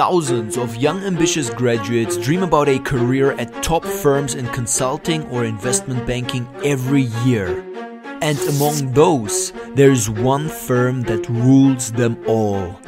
thousands of young ambitious graduates dream about a career at top firms in consulting or investment banking every year. And among those, there is one firm that rules them all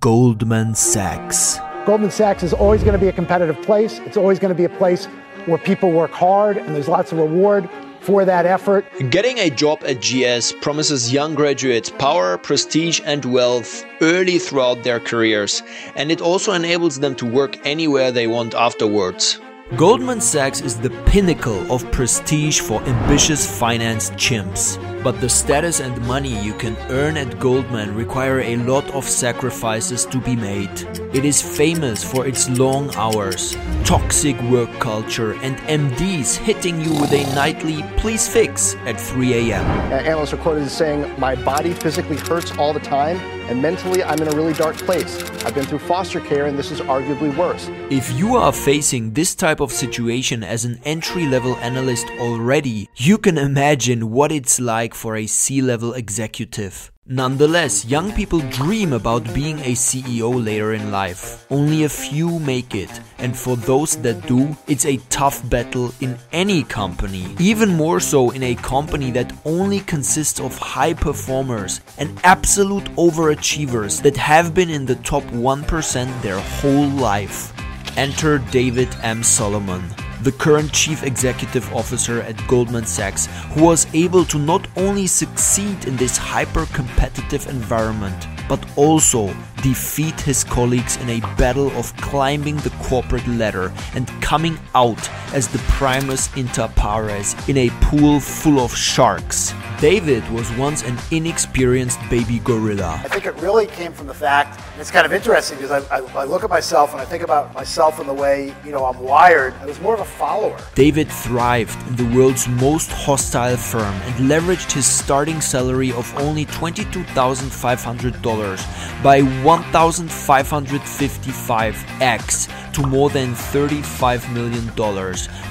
Goldman Sachs. Goldman Sachs is always going to be a competitive place. It's always going to be a place where people work hard and there's lots of reward for that effort. Getting a job at GS promises young graduates power, prestige, and wealth early throughout their careers, and it also enables them to work anywhere they want afterwards. Goldman Sachs is the pinnacle of prestige for ambitious finance chimps. But the status and money you can earn at Goldman require a lot of sacrifices to be made. It is famous for its long hours, toxic work culture, and MDs hitting you with a nightly please fix at 3 a.m. Analysts are quoted as saying, My body physically hurts all the time, and mentally I'm in a really dark place. I've been through foster care, and this is arguably worse. If you are facing this type of situation as an entry level analyst already, you can imagine what it's like for a C level executive. Nonetheless, young people dream about being a CEO later in life. Only a few make it, and for those that do, it's a tough battle in any company. Even more so in a company that only consists of high performers and absolute overachievers that have been in the top 1% their whole life. Enter David M. Solomon the current chief executive officer at Goldman Sachs, who was able to not only succeed in this hyper competitive environment, but also defeat his colleagues in a battle of climbing the corporate ladder and coming out as the primus inter pares in a pool full of sharks. David was once an inexperienced baby gorilla. I think it really came from the fact, it's kind of interesting because I, I, I, look at myself and I think about myself and the way, you know, I'm wired. I was more of a follower. David thrived in the world's most hostile firm and leveraged his starting salary of only $22,500 by 1,555x to more than $35 million,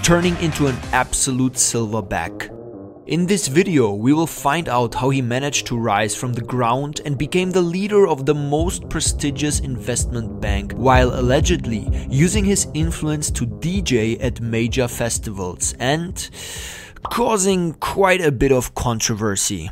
turning into an absolute silverback. In this video, we will find out how he managed to rise from the ground and became the leader of the most prestigious investment bank while allegedly using his influence to DJ at major festivals and causing quite a bit of controversy.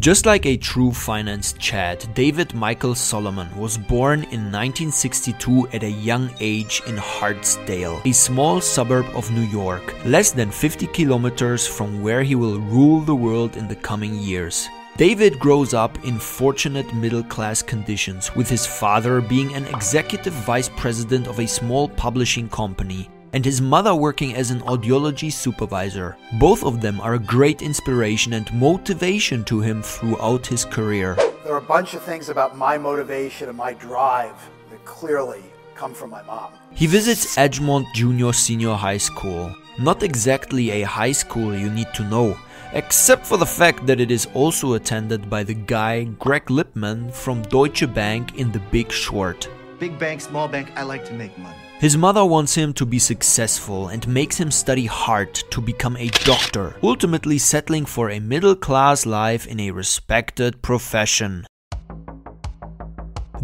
Just like a true finance Chad, David Michael Solomon was born in 1962 at a young age in Hartsdale, a small suburb of New York, less than 50 kilometers from where he will rule the world in the coming years. David grows up in fortunate middle class conditions, with his father being an executive vice president of a small publishing company and his mother working as an audiology supervisor. Both of them are a great inspiration and motivation to him throughout his career. There are a bunch of things about my motivation and my drive that clearly come from my mom. He visits Edgemont Junior Senior High School. Not exactly a high school you need to know, except for the fact that it is also attended by the guy Greg Lippmann from Deutsche Bank in The Big Short. Big bank, small bank, I like to make money. His mother wants him to be successful and makes him study hard to become a doctor, ultimately settling for a middle class life in a respected profession.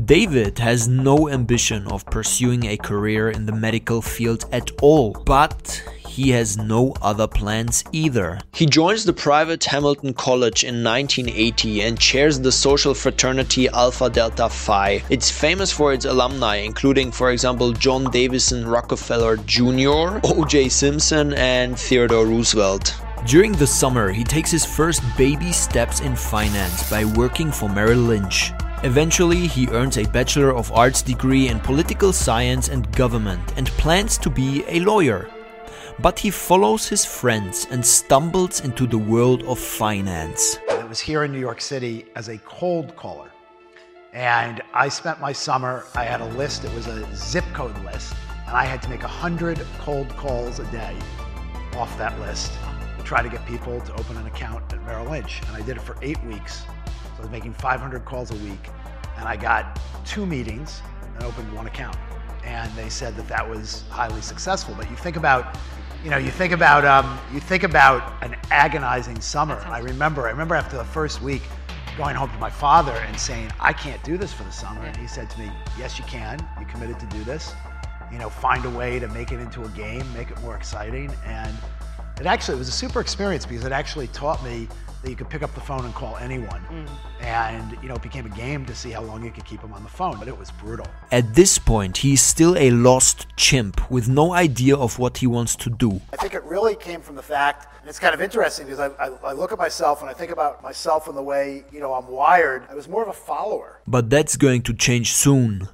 David has no ambition of pursuing a career in the medical field at all, but he has no other plans either. He joins the private Hamilton College in 1980 and chairs the social fraternity Alpha Delta Phi. It's famous for its alumni, including, for example, John Davison Rockefeller Jr., O.J. Simpson, and Theodore Roosevelt. During the summer, he takes his first baby steps in finance by working for Merrill Lynch. Eventually, he earns a Bachelor of Arts degree in political science and government and plans to be a lawyer but he follows his friends and stumbles into the world of finance. I was here in New York City as a cold caller. And I spent my summer, I had a list, it was a zip code list, and I had to make 100 cold calls a day off that list to try to get people to open an account at Merrill Lynch. And I did it for eight weeks. So I was making 500 calls a week, and I got two meetings and opened one account. And they said that that was highly successful. But you think about you know, you think about um, you think about an agonizing summer. I remember, I remember after the first week, going home to my father and saying, I can't do this for the summer. And he said to me, Yes, you can. You committed to do this. You know, find a way to make it into a game, make it more exciting. And it actually it was a super experience because it actually taught me that you could pick up the phone and call anyone. Mm. And, you know, it became a game to see how long you could keep him on the phone, but it was brutal. At this point, he's still a lost chimp with no idea of what he wants to do. I think it really came from the fact, and it's kind of interesting because I, I, I look at myself and I think about myself and the way, you know, I'm wired. I was more of a follower. But that's going to change soon.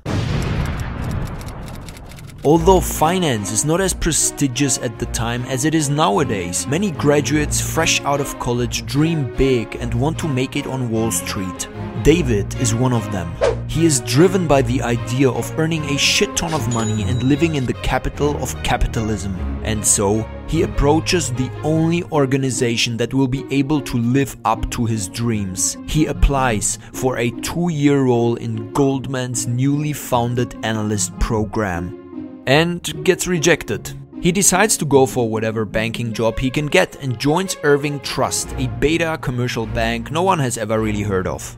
Although finance is not as prestigious at the time as it is nowadays, many graduates fresh out of college dream big and want to make it on Wall Street. David is one of them. He is driven by the idea of earning a shit ton of money and living in the capital of capitalism. And so, he approaches the only organization that will be able to live up to his dreams. He applies for a two year role in Goldman's newly founded analyst program and gets rejected. He decides to go for whatever banking job he can get and joins Irving Trust, a beta commercial bank no one has ever really heard of.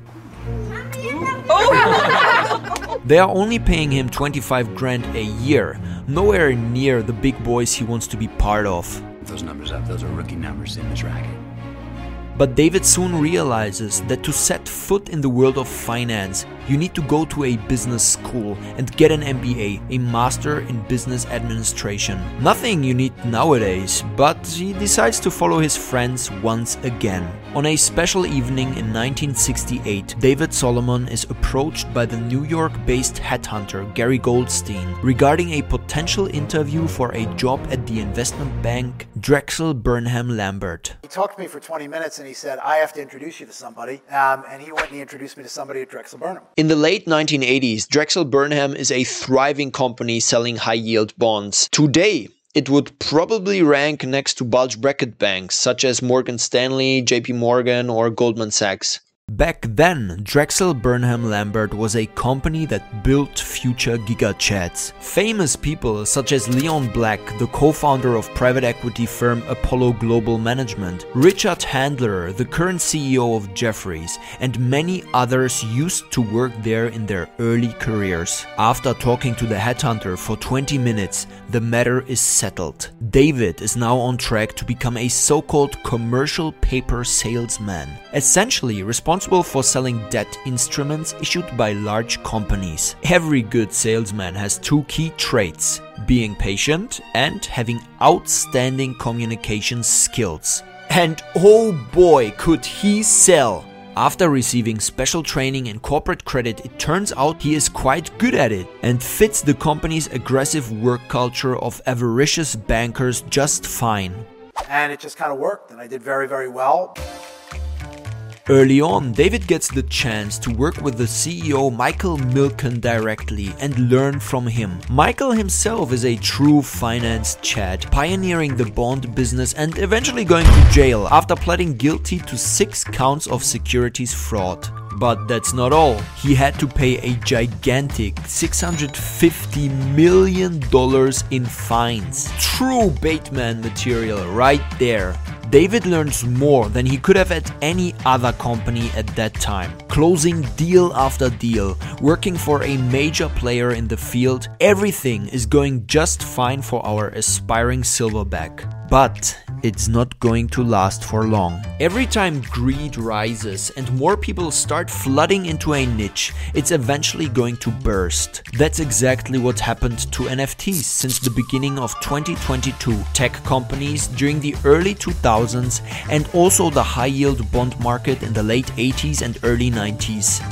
they are only paying him 25 grand a year, nowhere near the big boys he wants to be part of. Those numbers up, those are rookie numbers in this racket. But David soon realizes that to set foot in the world of finance, you need to go to a business school and get an MBA, a Master in Business Administration. Nothing you need nowadays, but he decides to follow his friends once again. On a special evening in 1968, David Solomon is approached by the New York based headhunter Gary Goldstein regarding a potential interview for a job at the investment bank Drexel Burnham Lambert. He talked to me for 20 minutes and he said, I have to introduce you to somebody. Um, and he went and he introduced me to somebody at Drexel Burnham. In the late 1980s, Drexel Burnham is a thriving company selling high yield bonds. Today, it would probably rank next to bulge bracket banks such as Morgan Stanley, JP Morgan, or Goldman Sachs. Back then, Drexel Burnham Lambert was a company that built future gigachats. Famous people such as Leon Black, the co-founder of private equity firm Apollo Global Management, Richard Handler, the current CEO of Jefferies, and many others used to work there in their early careers. After talking to the headhunter for 20 minutes, the matter is settled. David is now on track to become a so-called commercial paper salesman, essentially responsible responsible for selling debt instruments issued by large companies. Every good salesman has two key traits being patient and having outstanding communication skills. And oh boy, could he sell! After receiving special training in corporate credit, it turns out he is quite good at it and fits the company's aggressive work culture of avaricious bankers just fine. And it just kind of worked, and I did very, very well. Early on, David gets the chance to work with the CEO Michael Milken directly and learn from him. Michael himself is a true finance chad, pioneering the bond business and eventually going to jail after pleading guilty to six counts of securities fraud. But that's not all. He had to pay a gigantic $650 million in fines. True Bateman material right there. David learns more than he could have at any other company at that time. Closing deal after deal, working for a major player in the field, everything is going just fine for our aspiring silverback. But it's not going to last for long. Every time greed rises and more people start flooding into a niche, it's eventually going to burst. That's exactly what happened to NFTs since the beginning of 2022. Tech companies during the early 2000s and also the high yield bond market in the late 80s and early 90s.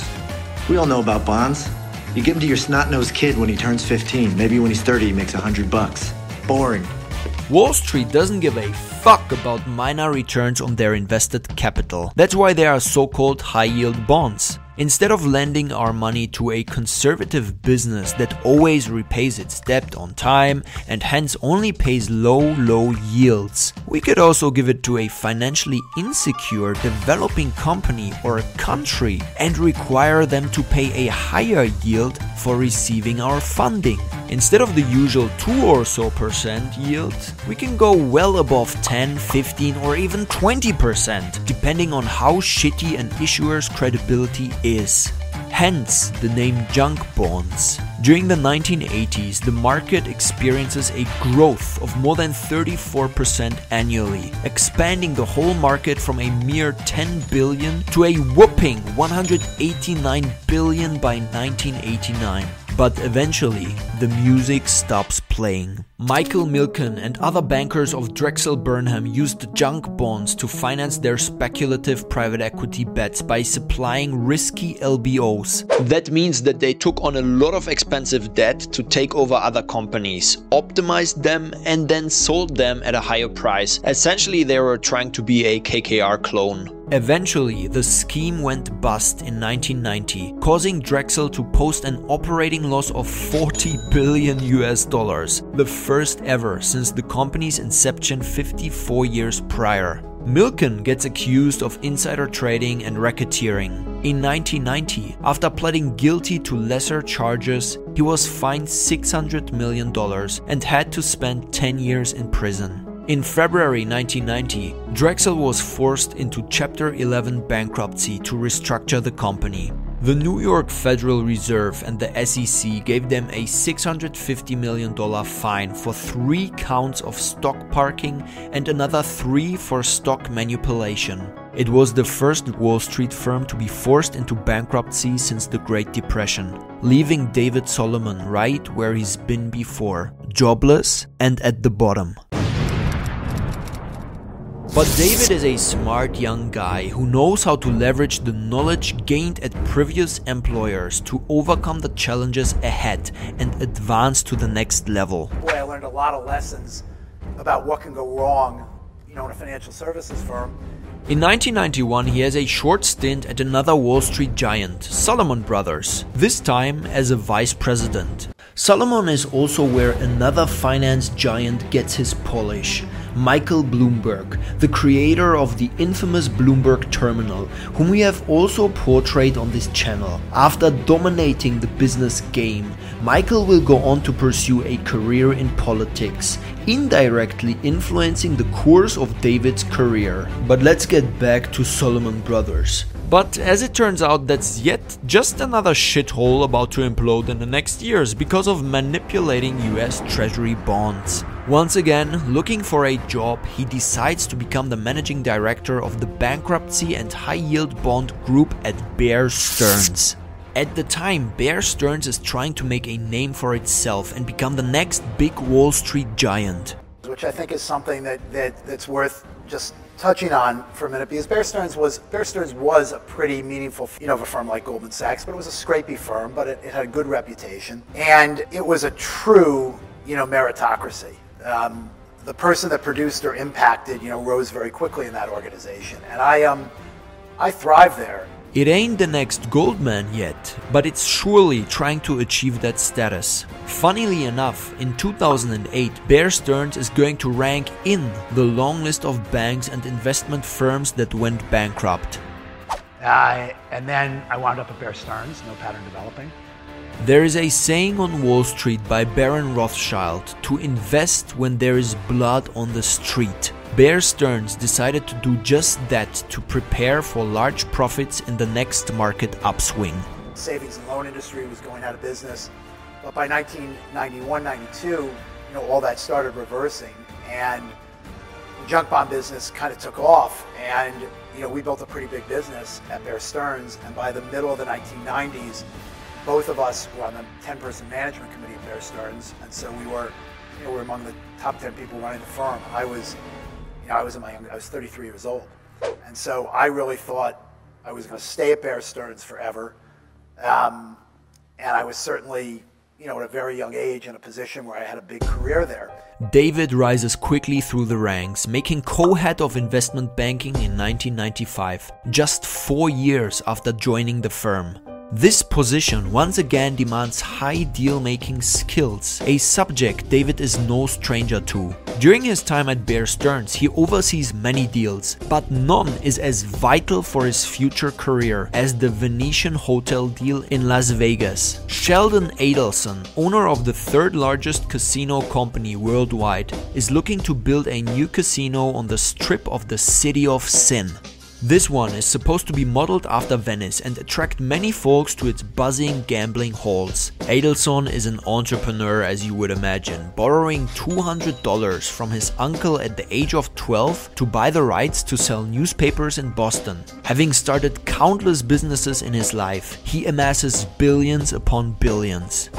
We all know about bonds. You give them to your snot-nosed kid when he turns 15. Maybe when he's 30, he makes 100 bucks. Boring. Wall Street doesn't give a fuck about minor returns on their invested capital. That's why they are so called high yield bonds. Instead of lending our money to a conservative business that always repays its debt on time and hence only pays low, low yields, we could also give it to a financially insecure developing company or a country and require them to pay a higher yield for receiving our funding. Instead of the usual 2 or so percent yield, we can go well above 10, 15 or even 20% depending on how shitty an issuer's credibility is. Hence the name junk bonds. During the 1980s, the market experiences a growth of more than 34% annually, expanding the whole market from a mere 10 billion to a whopping 189 billion by 1989. But eventually, the music stops playing. Michael Milken and other bankers of Drexel Burnham used junk bonds to finance their speculative private equity bets by supplying risky LBOs. That means that they took on a lot of expensive debt to take over other companies, optimized them, and then sold them at a higher price. Essentially, they were trying to be a KKR clone. Eventually, the scheme went bust in 1990, causing Drexel to post an operating loss of 40 billion US dollars, the first ever since the company's inception 54 years prior. Milken gets accused of insider trading and racketeering. In 1990, after pleading guilty to lesser charges, he was fined $600 million and had to spend 10 years in prison. In February 1990, Drexel was forced into Chapter 11 bankruptcy to restructure the company. The New York Federal Reserve and the SEC gave them a $650 million fine for three counts of stock parking and another three for stock manipulation. It was the first Wall Street firm to be forced into bankruptcy since the Great Depression, leaving David Solomon right where he's been before, jobless and at the bottom. But David is a smart young guy who knows how to leverage the knowledge gained at previous employers to overcome the challenges ahead and advance to the next level. Boy, I learned a lot of lessons about what can go wrong, you know, in a financial services firm. In 1991, he has a short stint at another Wall Street giant, Salomon Brothers, this time as a vice president. Salomon is also where another finance giant gets his polish. Michael Bloomberg, the creator of the infamous Bloomberg Terminal, whom we have also portrayed on this channel. After dominating the business game, Michael will go on to pursue a career in politics, indirectly influencing the course of David's career. But let's get back to Salomon Brothers. But as it turns out, that's yet just another shithole about to implode in the next years because of manipulating US Treasury bonds. Once again, looking for a job, he decides to become the managing director of the bankruptcy and high yield bond group at Bear Stearns. At the time, Bear Stearns is trying to make a name for itself and become the next big Wall Street giant. Which I think is something that, that that's worth just touching on for a minute because Bear Stearns was Bear Stearns was a pretty meaningful, you know, of a firm like Goldman Sachs, but it was a scrapey firm, but it, it had a good reputation, and it was a true, you know, meritocracy um, the person that produced or impacted, you know, rose very quickly in that organization. And I, um, I thrive there. It ain't the next Goldman yet, but it's surely trying to achieve that status. Funnily enough, in 2008, Bear Stearns is going to rank in the long list of banks and investment firms that went bankrupt. Uh, and then I wound up at Bear Stearns, no pattern developing. There is a saying on Wall Street by Baron Rothschild to invest when there is blood on the street. Bear Stearns decided to do just that to prepare for large profits in the next market upswing. Savings and loan industry was going out of business, but by 1991-92, you know, all that started reversing and the junk bond business kind of took off and you know, we built a pretty big business at Bear Stearns and by the middle of the 1990s, both of us were on the 10-person management committee at Bear Stearns, and so we were, you know, we were among the top 10 people running the firm. I was, you know, I was in my I was 33 years old, and so I really thought I was going to stay at Bear Stearns forever, um, and I was certainly, you know, at a very young age in a position where I had a big career there. David rises quickly through the ranks, making co head of investment banking in 1995, just four years after joining the firm. This position once again demands high deal making skills, a subject David is no stranger to. During his time at Bear Stearns, he oversees many deals, but none is as vital for his future career as the Venetian Hotel deal in Las Vegas. Sheldon Adelson, owner of the third largest casino company worldwide, is looking to build a new casino on the strip of the City of Sin. This one is supposed to be modeled after Venice and attract many folks to its buzzing gambling halls. Adelson is an entrepreneur as you would imagine, borrowing $200 from his uncle at the age of 12 to buy the rights to sell newspapers in Boston. Having started countless businesses in his life, he amasses billions upon billions.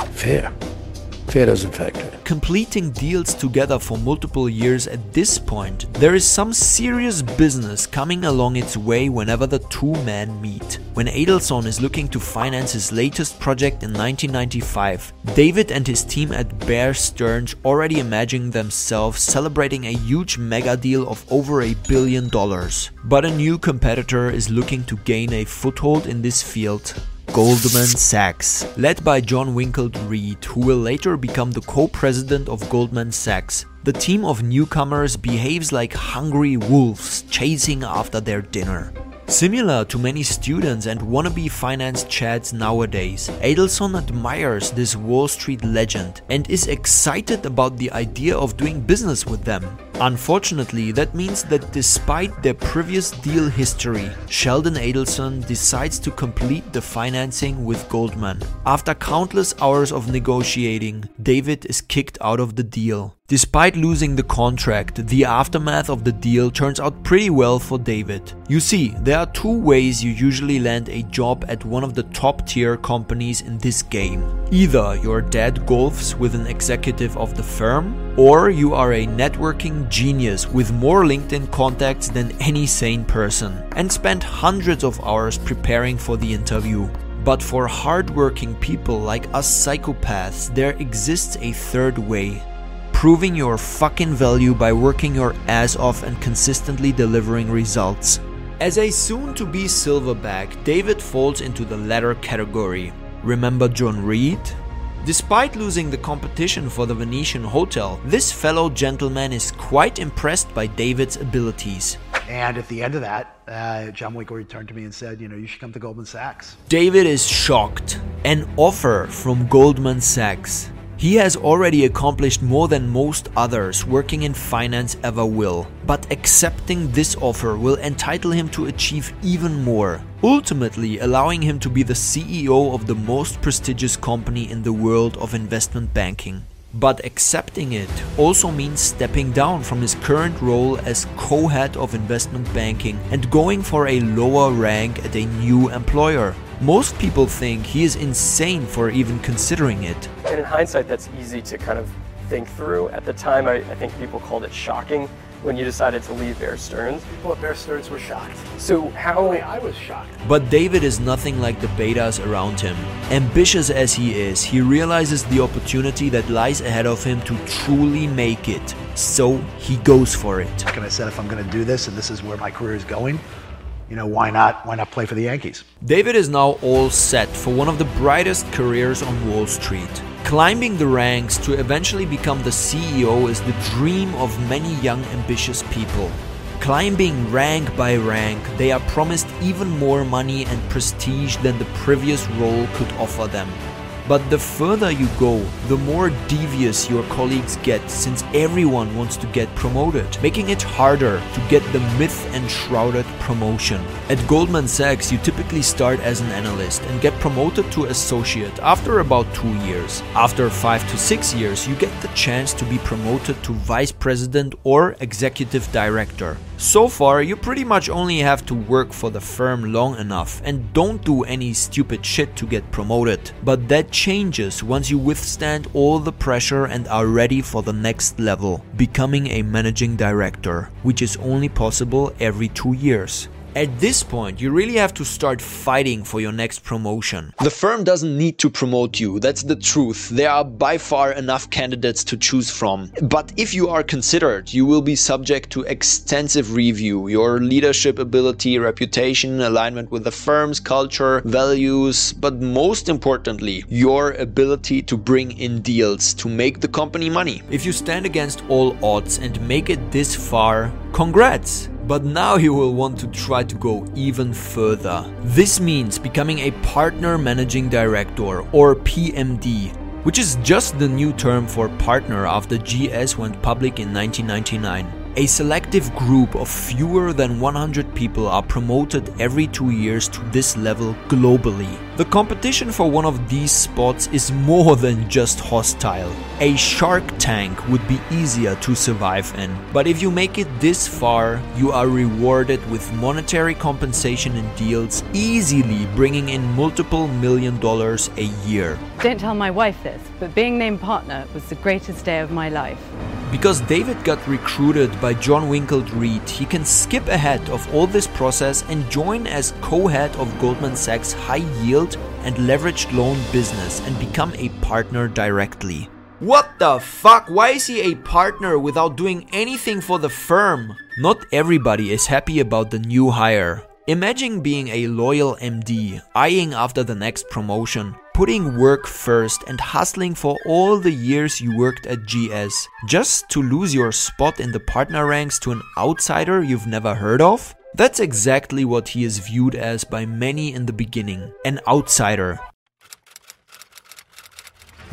Factor. Completing deals together for multiple years at this point, there is some serious business coming along its way whenever the two men meet. When Adelson is looking to finance his latest project in 1995, David and his team at Bear Stearns already imagine themselves celebrating a huge mega deal of over a billion dollars. But a new competitor is looking to gain a foothold in this field Goldman Sachs, led by John Winkle Reed, who will later become the co president of Goldman Sachs. The team of newcomers behaves like hungry wolves chasing after their dinner. Similar to many students and wannabe finance chads nowadays, Adelson admires this Wall Street legend and is excited about the idea of doing business with them. Unfortunately, that means that despite their previous deal history, Sheldon Adelson decides to complete the financing with Goldman. After countless hours of negotiating, David is kicked out of the deal. Despite losing the contract, the aftermath of the deal turns out pretty well for David. You see, there are two ways you usually land a job at one of the top tier companies in this game. Either your dad golfs with an executive of the firm, or you are a networking genius with more LinkedIn contacts than any sane person and spent hundreds of hours preparing for the interview. But for hardworking people like us psychopaths, there exists a third way. Proving your fucking value by working your ass off and consistently delivering results. As a soon to be silverback, David falls into the latter category. Remember John Reed? Despite losing the competition for the Venetian Hotel, this fellow gentleman is quite impressed by David's abilities. And at the end of that, uh, John Winkle returned to me and said, you know, you should come to Goldman Sachs. David is shocked. An offer from Goldman Sachs. He has already accomplished more than most others working in finance ever will, but accepting this offer will entitle him to achieve even more, ultimately allowing him to be the CEO of the most prestigious company in the world of investment banking. But accepting it also means stepping down from his current role as co head of investment banking and going for a lower rank at a new employer. Most people think he is insane for even considering it. And in hindsight, that's easy to kind of think through. At the time, I, I think people called it shocking when you decided to leave Bear Stearns. People at Bear Stearns were shocked. So how I was shocked. But David is nothing like the betas around him. Ambitious as he is, he realizes the opportunity that lies ahead of him to truly make it. So he goes for it. And I said, if I'm going to do this and this is where my career is going, you know, why not? Why not play for the Yankees? David is now all set for one of the brightest careers on Wall Street. Climbing the ranks to eventually become the CEO is the dream of many young, ambitious people. Climbing rank by rank, they are promised even more money and prestige than the previous role could offer them. But the further you go, the more devious your colleagues get since everyone wants to get promoted, making it harder to get the myth enshrouded promotion. At Goldman Sachs, you typically start as an analyst and get promoted to associate after about two years. After five to six years, you get the chance to be promoted to vice president or executive director. So far, you pretty much only have to work for the firm long enough and don't do any stupid shit to get promoted. But that changes once you withstand all the pressure and are ready for the next level, becoming a managing director, which is only possible every two years. At this point, you really have to start fighting for your next promotion. The firm doesn't need to promote you, that's the truth. There are by far enough candidates to choose from. But if you are considered, you will be subject to extensive review. Your leadership ability, reputation, alignment with the firm's culture, values, but most importantly, your ability to bring in deals to make the company money. If you stand against all odds and make it this far, congrats! But now he will want to try to go even further. This means becoming a partner managing director or PMD, which is just the new term for partner after GS went public in 1999. A selective group of fewer than 100 people are promoted every two years to this level globally. The competition for one of these spots is more than just hostile. A shark tank would be easier to survive in, but if you make it this far, you are rewarded with monetary compensation and deals, easily bringing in multiple million dollars a year. Don't tell my wife this, but being named partner was the greatest day of my life. Because David got recruited by John Winkle Reed, he can skip ahead of all this process and join as co-head of Goldman Sachs high yield and leveraged loan business and become a partner directly. What the fuck? Why is he a partner without doing anything for the firm? Not everybody is happy about the new hire. Imagine being a loyal MD, eyeing after the next promotion, putting work first and hustling for all the years you worked at GS, just to lose your spot in the partner ranks to an outsider you've never heard of? That's exactly what he is viewed as by many in the beginning an outsider,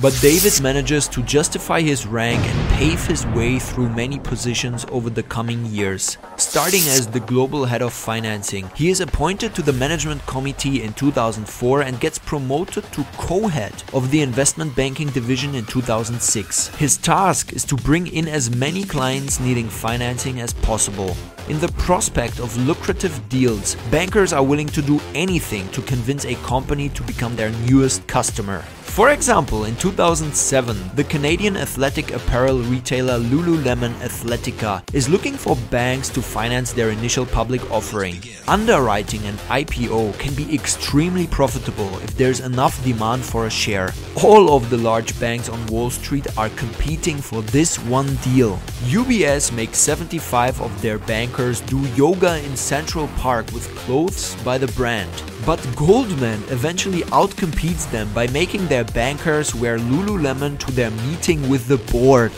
but David manages to justify his rank and pave his way through many positions over the coming years. Starting as the global head of financing, he is appointed to the management committee in 2004 and gets promoted to co-head of the investment banking division in 2006. His task is to bring in as many clients needing financing as possible. In the prospect of lucrative deals, bankers are willing to do anything to convince a company to become their newest customer. For example, in 2007, the Canadian athletic apparel retailer Lululemon Athletica is looking for banks to finance their initial public offering. Underwriting an IPO can be extremely profitable if there's enough demand for a share. All of the large banks on Wall Street are competing for this one deal. UBS makes 75 of their bankers do yoga in Central Park with clothes by the brand. But Goldman eventually outcompetes them by making their bankers wear Lululemon to their meeting with the board.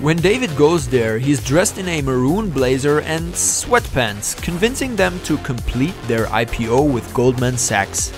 When David goes there, he's dressed in a maroon blazer and sweatpants, convincing them to complete their IPO with Goldman Sachs.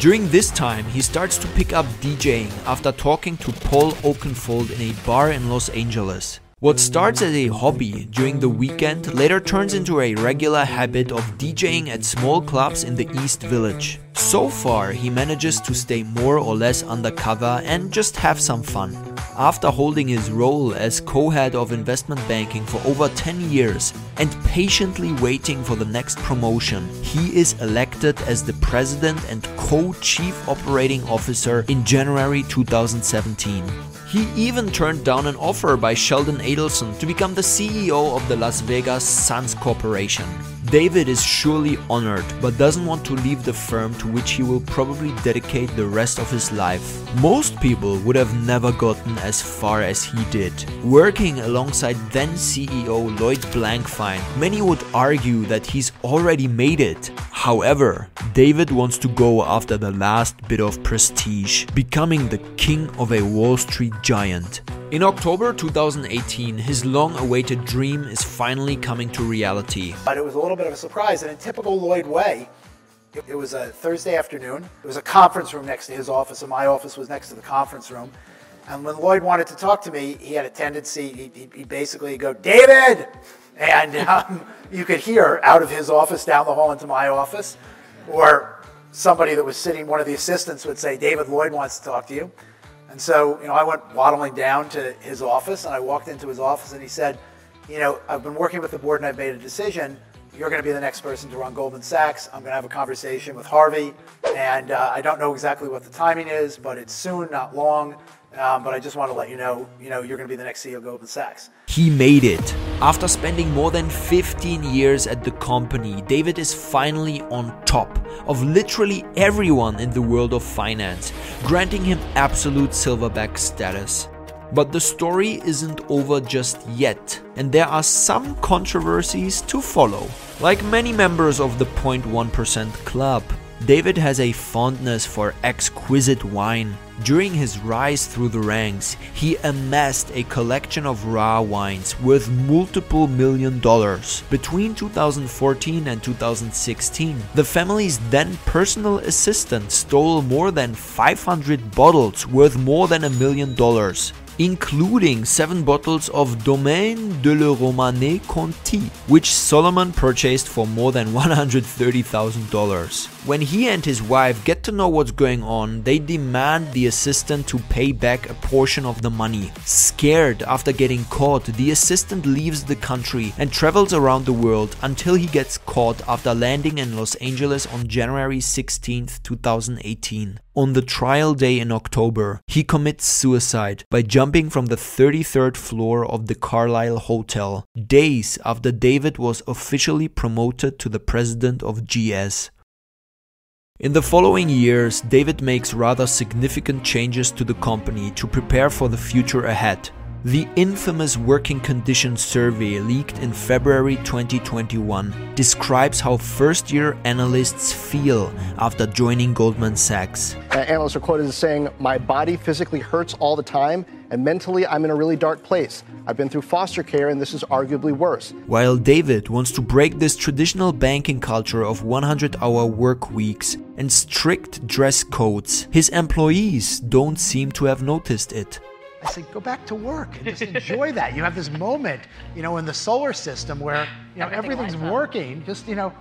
During this time, he starts to pick up DJing after talking to Paul Oakenfold in a bar in Los Angeles. What starts as a hobby during the weekend later turns into a regular habit of DJing at small clubs in the East Village. So far, he manages to stay more or less undercover and just have some fun. After holding his role as co head of investment banking for over 10 years and patiently waiting for the next promotion, he is elected as the president and co chief operating officer in January 2017. He even turned down an offer by Sheldon Adelson to become the CEO of the Las Vegas Sands Corporation. David is surely honored, but doesn't want to leave the firm to which he will probably dedicate the rest of his life. Most people would have never gotten as far as he did. Working alongside then CEO Lloyd Blankfein, many would argue that he's already made it. However, David wants to go after the last bit of prestige, becoming the king of a Wall Street giant. In October 2018, his long awaited dream is finally coming to reality. But it was a little bit of a surprise, and in typical Lloyd way, it, was a Thursday afternoon. It was a conference room next to his office, and my office was next to the conference room. And when Lloyd wanted to talk to me, he had a tendency, he, he basically go, David! And um, you could hear out of his office down the hall into my office, or somebody that was sitting, one of the assistants would say, David Lloyd wants to talk to you. And so, you know, I went waddling down to his office and I walked into his office and he said, you know, I've been working with the board and I've made a decision you're going to be the next person to run Goldman Sachs. I'm going to have a conversation with Harvey, and uh, I don't know exactly what the timing is, but it's soon, not long. Um, but I just want to let you know, you know, you're going to be the next CEO of Goldman Sachs. He made it. After spending more than 15 years at the company, David is finally on top of literally everyone in the world of finance, granting him absolute silverback status. But the story isn't over just yet, and there are some controversies to follow. Like many members of the 0.1% club, David has a fondness for exquisite wine. During his rise through the ranks, he amassed a collection of raw wines worth multiple million dollars. Between 2014 and 2016, the family's then personal assistant stole more than 500 bottles worth more than a million dollars including seven bottles of Domaine de la Romanée Conti, which Solomon purchased for more than $130,000. When he and his wife get to know what's going on, they demand the assistant to pay back a portion of the money. Scared after getting caught, the assistant leaves the country and travels around the world until he gets caught after landing in Los Angeles on January 16, 2018. On the trial day in October, he commits suicide by jumping from the 33rd floor of the Carlyle Hotel, days after David was officially promoted to the president of GS. In the following years, David makes rather significant changes to the company to prepare for the future ahead. The infamous Working Conditions Survey leaked in February 2021 describes how first year analysts feel after joining Goldman Sachs. Uh, analysts are quoted as saying, My body physically hurts all the time, and mentally I'm in a really dark place. I've been through foster care, and this is arguably worse. While David wants to break this traditional banking culture of 100 hour work weeks and strict dress codes, his employees don't seem to have noticed it. I said, go back to work and just enjoy that. You have this moment, you know, in the solar system where, you know, everything's working. Just, you know,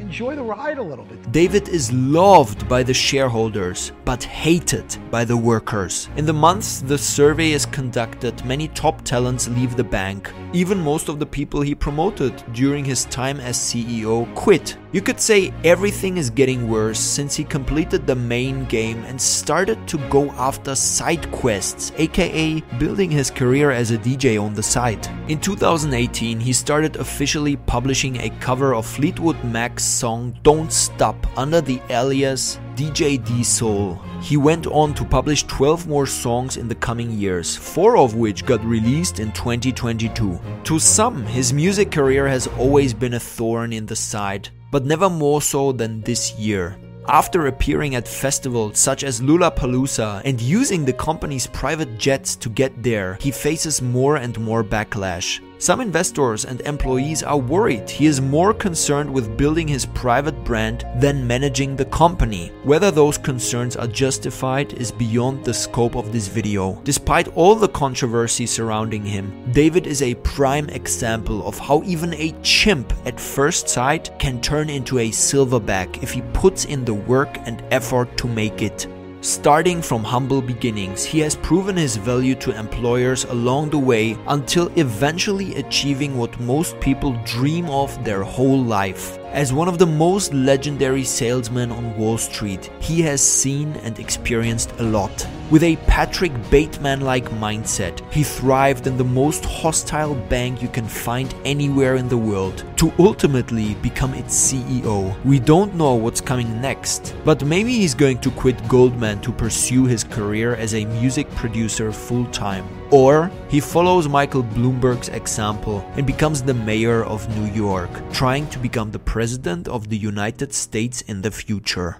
enjoy the ride a little bit. David is loved by the shareholders, but hated by the workers. In the months the survey is conducted, many top talents leave the bank. Even most of the people he promoted during his time as CEO quit. You could say everything is getting worse since he completed the main game and started to go after side quests, aka building his career as a DJ on the side. In 2018, he started officially publishing a cover of Fleetwood Mac's song Don't Stop under the alias DJ D-Sol. He went on to publish 12 more songs in the coming years, four of which got released in 2022. To some, his music career has always been a thorn in the side, but never more so than this year. After appearing at festivals such as Lollapalooza and using the company's private jets to get there, he faces more and more backlash. Some investors and employees are worried he is more concerned with building his private brand than managing the company. Whether those concerns are justified is beyond the scope of this video. Despite all the controversy surrounding him, David is a prime example of how even a chimp at first sight can turn into a silverback if he puts in the work and effort to make it. Starting from humble beginnings, he has proven his value to employers along the way until eventually achieving what most people dream of their whole life. As one of the most legendary salesmen on Wall Street, he has seen and experienced a lot. With a Patrick Bateman like mindset, he thrived in the most hostile bank you can find anywhere in the world to ultimately become its CEO. We don't know what's coming next, but maybe he's going to quit Goldman to pursue his career as a music producer full time. Or he follows Michael Bloomberg's example and becomes the mayor of New York, trying to become the president of the United States in the future.